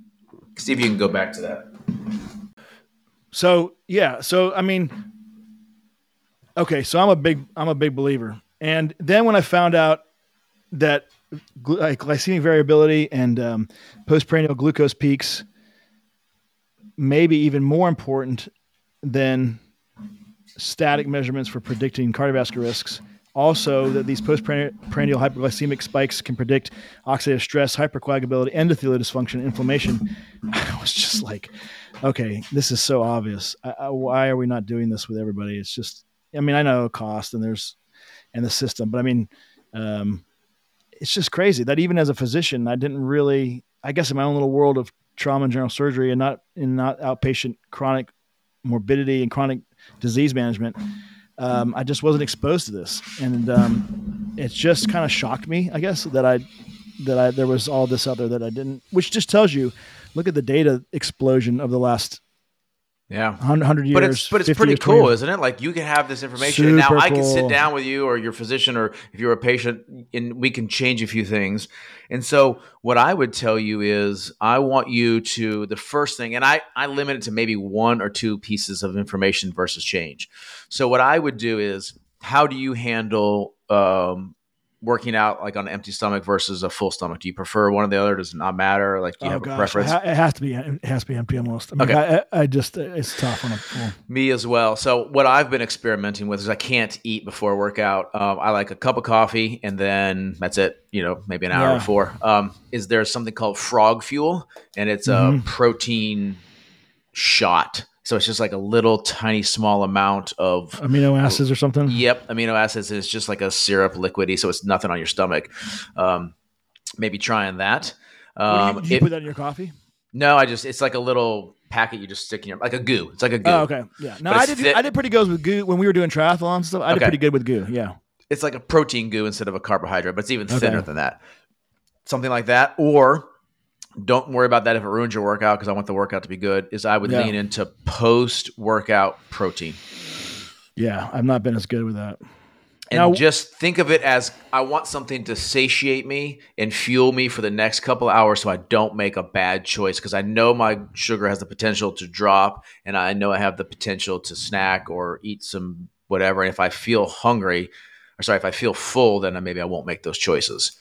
See if you can go back to that.
So yeah, so I mean, okay, so I'm a big I'm a big believer, and then when I found out that like glycemic variability and um, postprandial glucose peaks maybe even more important than static measurements for predicting cardiovascular risks. Also, that these postprandial hyperglycemic spikes can predict oxidative stress, hypercoagulability, endothelial dysfunction, inflammation. [laughs] I was just like, okay, this is so obvious. I, I, why are we not doing this with everybody? It's just, I mean, I know cost and there's, and the system, but I mean, um, it's just crazy that even as a physician, I didn't really, I guess, in my own little world of trauma and general surgery and not in not outpatient chronic morbidity and chronic disease management, um, I just wasn't exposed to this, and um, it's just kind of shocked me, I guess, that I that I there was all this out there that I didn't, which just tells you, look at the data explosion of the last
Yeah.
100 years.
But it's but it's pretty cool,
years.
isn't it? Like you can have this information, and now I can sit down with you or your physician, or if you're a patient, and we can change a few things. And so, what I would tell you is, I want you to the first thing, and I I limit it to maybe one or two pieces of information versus change. So, what I would do is, how do you handle um, working out like on an empty stomach versus a full stomach? Do you prefer one or the other? Does it not matter? Like, do you
oh
have
gosh,
a preference?
It, has to be. It has to be empty almost. I mean,
Okay.
I, I just it's tough on a full.
Me as well. So what I've been experimenting with is I can't eat before a workout. Um, I like a cup of coffee and then that's it. You know, maybe an hour
Yeah.
before. Um, is there something called Frog Fuel, and it's
Mhm.
a protein shot. So it's just like a little tiny small amount of
amino acids or something.
Yep, amino acids is just like a syrup, liquidy, so it's nothing on your stomach. Um, maybe trying that.
You-
Um,
did you
it-
put that in your coffee?
no, I just it's like a little packet you just stick in your like a goo. It's like a goo.
Oh, okay. Yeah. No,
But
I did.
thick.
I did pretty good with goo when we were doing triathlon and stuff. I did
Okay.
pretty good with goo. Yeah.
It's like a protein goo instead of a carbohydrate, but it's even
Okay.
thinner than that. Something like that, or don't worry about that if it ruins your workout because I want the workout to be good. Is I would
Yeah.
lean into post workout protein.
Yeah. I've not been as good with that.
and
Now-
just think of it as I want something to satiate me and fuel me for the next couple hours so I don't make a bad choice because I know my sugar has the potential to drop and I know I have the potential to snack or eat some whatever. And if I feel hungry, or sorry, if I feel full, then maybe I won't make those choices.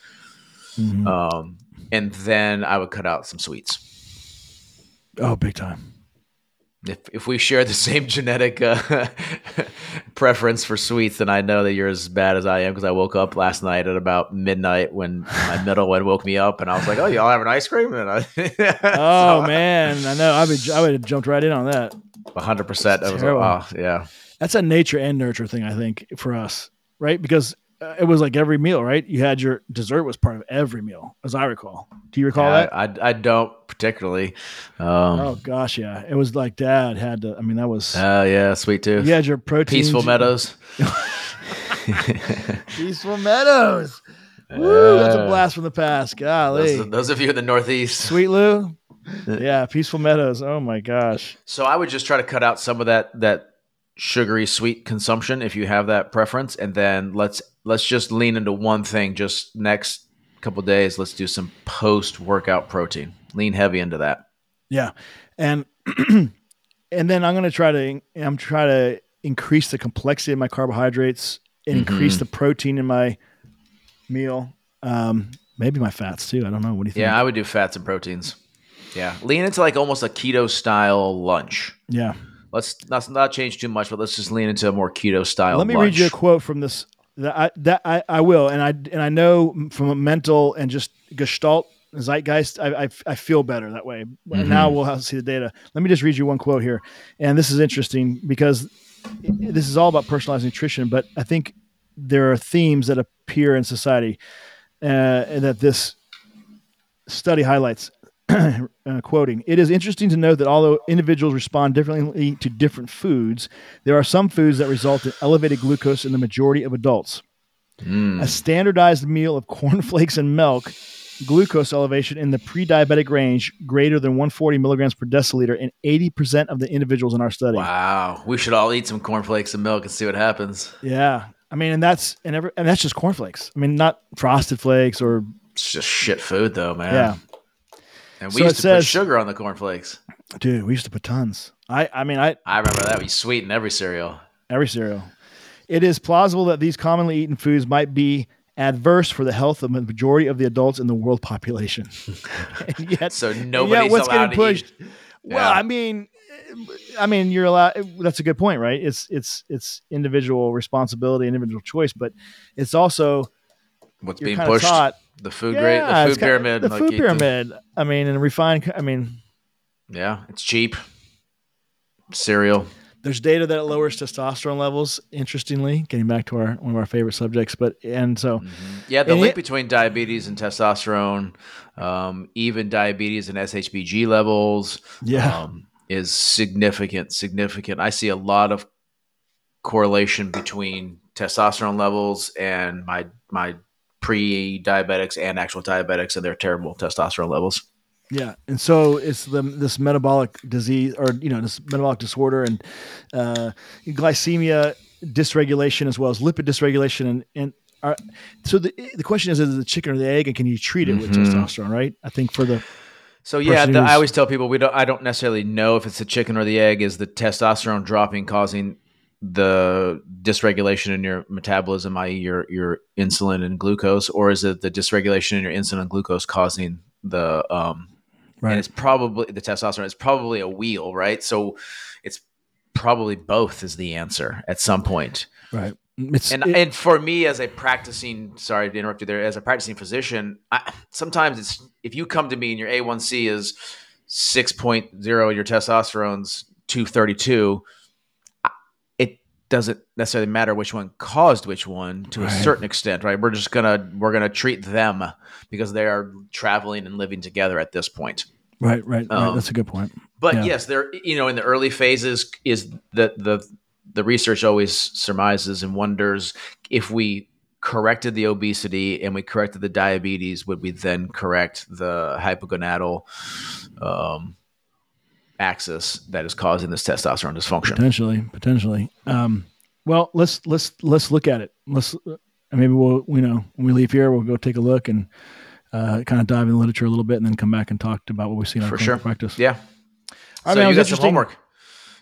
Mhm.
Um, and then I would cut out some sweets.
oh, big time.
If, if we share the [laughs] same genetic uh, [laughs] preference for sweets, then I know that you're as bad as I am because I woke up last night at about midnight when my [laughs] middle one woke me up, and I was like, "Oh, y'all have an ice cream?" And I,
Oh man, I know. I would. I would have jumped right in on that.
hundred percent. I was like. "Oh, yeah."
That's a nature and nurture thing, I think, for us, right? Because it was like every meal, right? You had your dessert was part of every meal, as I recall. Do you recall
Yeah,
that?
I, I, I don't particularly. Um,
oh gosh, yeah. It was like Dad had to. I mean, that was.
Oh yeah, sweet tooth.
you had your protein.
Peaceful [laughs] Meadows.
Peaceful Meadows. [laughs] Woo, that's a
Uh,
blast from the past. Golly.
Those, those of you in the Northeast.
Sweet Lou. [laughs] Yeah, Peaceful Meadows. Oh my gosh.
So I would just try to cut out some of that that sugary sweet consumption if you have that preference, and then let's let's just lean into one thing. Just next couple days, let's do some post workout protein. Lean heavy into that.
Yeah, and [clears throat] and then I'm gonna try to I'm try to increase the complexity of my carbohydrates and increase
Mhm.
the protein in my meal. Um, maybe my fats too. I don't know. What do you think?
Yeah, I would do fats and proteins. Yeah, lean into like almost a keto style lunch.
yeah.
Let's not not change too much, but let's just lean into a more keto style.
Let me
lunch.
read you a quote from this. That I, that I, I will, and I and I know from a mental and just gestalt zeitgeist, I, I, I feel better that way.
Mhm.
Now we'll have to see the data. Let me just read you one quote here, and this is interesting because this is all about personalized nutrition. But I think there are themes that appear in society, uh, and that this study highlights. [clears throat] uh, quoting, it is interesting to note that although individuals respond differently to different foods, there are some foods that result in elevated glucose in the majority of adults.
Mm.
A standardized meal of [laughs] cornflakes and milk, glucose elevation in the pre diabetic range greater than 140 milligrams per deciliter in 80% of the individuals in our study.
Wow, we should all eat some cornflakes and milk and see what happens.
Yeah. I mean, and that's and every, and that's just cornflakes. I mean, not frosted flakes or
It's just shit food, though, man.
yeah.
And we
So
used to put sugar on the cornflakes.
Dude, we used to put tons. I I mean, I
I remember that. We sweetened every cereal.
every cereal. It is plausible that these commonly eaten foods might be adverse for the health of the majority of the adults in the world population. [laughs] [laughs] yet,
So
and yet what's
allowed
getting
to
pushed?
eat.
Well,
Yeah.
I mean, I mean, you're allowed. That's a good point, right? It's it's it's individual responsibility, individual choice, but it's also
What's being pushed?
taught
The food
yeah,
grade, the food pyramid.
the
like
food
eat the-
pyramid. I mean, and refined. I mean,
yeah, it's cheap. Cereal.
there's data that it lowers testosterone levels. Interestingly, getting back to our one of our favorite subjects, but and so
Yeah, the link
it-
between diabetes and testosterone, um, even diabetes and SHBG levels,
yeah,
um, is significant. Significant. I see a lot of correlation between testosterone levels and my my pre-diabetics and actual diabetics and their terrible testosterone levels.
Yeah, and so it's the this metabolic disease, or you know, this metabolic disorder, and uh, glycemia dysregulation as well as lipid dysregulation, and and are, so the the question is, is it the chicken or the egg, and can you treat it with
Mhm.
testosterone? Right? I think for the
So yeah, the, I always tell people we don't. I don't necessarily know if it's the chicken or the egg. Is the testosterone dropping causing the dysregulation in your metabolism, i.e., your your insulin and glucose, or is it the dysregulation in your insulin and glucose causing the um,
Right.
and it's probably the testosterone. It's probably a wheel, right? So it's probably both is the answer at some point.
right. It's
And
it-
and for me as a practicing, sorry to interrupt you there, as a practicing physician, I, sometimes it's if you come to me and your A1C is 6.0, your testosterone's 232, I- it doesn't necessarily matter which one caused which one to a certain extent, right? We're just gonna we're gonna treat them because they are traveling and living together at this point.
right, right, right.
um,
That's a good point.
But
Yeah.
yes, there you know in the early phases is that the the research always surmises and wonders if we corrected the obesity and we corrected the diabetes, would we then correct the hypogonadal um, axis that is causing this testosterone dysfunction?
Potentially, potentially. Um, well, let's let's let's look at it. Let's uh, maybe we'll you know when we leave here, we'll go take a look and uh, kind of dive in the literature a little bit, and then come back and talk about what we've seen on
For sure.
practice.
Yeah.
I
so
mean, it
you got some homework.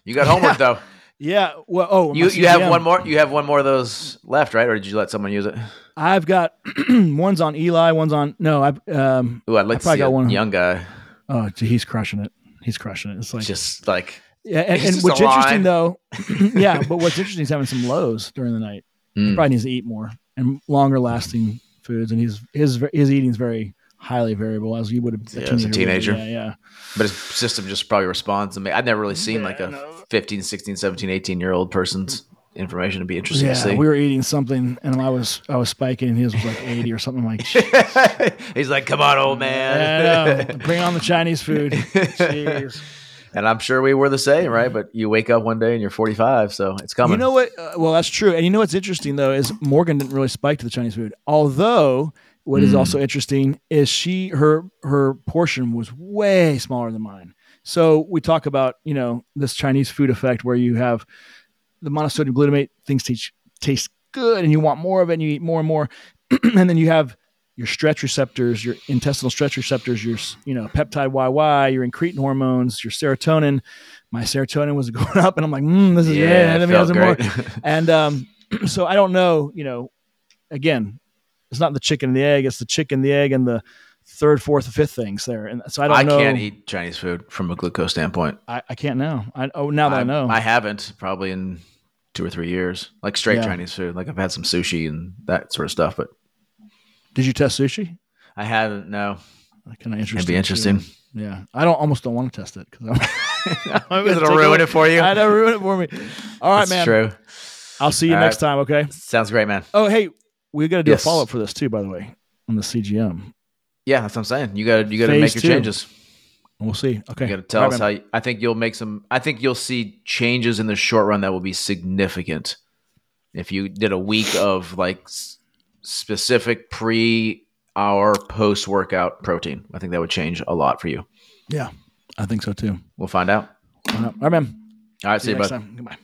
You got homework [laughs] though.
Yeah. Well, oh,
You you have one more. You have one more of those left, right? Or did you let someone use it?
I've got [clears throat] one's on Eli, one's on no. I've um.
Ooh, I'd like
I
to
probably
see
got
a
one.
young guy.
Oh, he's crushing it. He's crushing it. It's like
Just like
yeah. And,
it's
and what's interesting
line.
though, [clears throat] yeah. But what's [laughs] interesting is having some lows during the night. He
Mm.
probably needs to eat more and longer lasting foods, and his his his eating is very highly variable, as you would have.
Yeah, as a
would be.
teenager.
Yeah, yeah.
But his system just probably responds to me. I've never really seen like a
no.
15, 16, 17, 18 year old person's information. It'd be interesting
Yeah,
to see.
we were eating something, and I was I was spiking, and his was like eighty or something. Like, [laughs]
He's like, come on, old man. [laughs]
bring on the Chinese food. Jeez.
and I'm sure we were the same, right? But you wake up one day and you're 45, so it's coming.
You know what? Uh, well, that's true. And you know what's interesting though is Morgan didn't really spike to the Chinese food. Although what is
Mm.
also interesting is she her her portion was way smaller than mine. So we talk about you know this Chinese food effect where you have the monosodium glutamate things taste taste good and you want more of it and you eat more and more, [clears throat] and then you have your stretch receptors, your intestinal stretch receptors, your you know peptide YY, your incretin hormones, your serotonin. My serotonin was [laughs] going up, and I'm like, mm, this is
yeah,
yeah, let me some more.
great. [laughs]
And um, [clears throat] so I don't know, you know, again, it's not the chicken and the egg, it's the chicken, the egg, and the third, fourth, fifth things there. And so I don't
I
know.
can't eat Chinese food from a glucose standpoint.
I, I can't now. I, oh, now that I, know.
I haven't probably in two or three years. Like straight
Yeah.
Chinese food. Like I've had some sushi and that sort of stuff, but
Did you test sushi?
I haven't. No,
Kind of interesting.
it'd be
too.
interesting.
Yeah, I don't almost don't want to test it because
it'll [laughs] ruin it for you.
I know ruin it for me. All right,
That's
man.
true.
I'll see you
All
next time. Okay.
Sounds great, man.
Oh, hey, we got to do
Yes.
a follow up for this too, by the way, on the CGM.
Yeah, that's what I'm saying. You got to you got to make your
two.
changes.
We'll see. Okay.
You got to tell us how. You, I think you'll make some. I think you'll see changes in the short run that will be significant. If you did a week of like s- specific pre hour post workout protein, I think that would change a lot for you.
Yeah, I think so too.
We'll find out.
All right, man.
All right, see,
See you
bud.
time. Goodbye.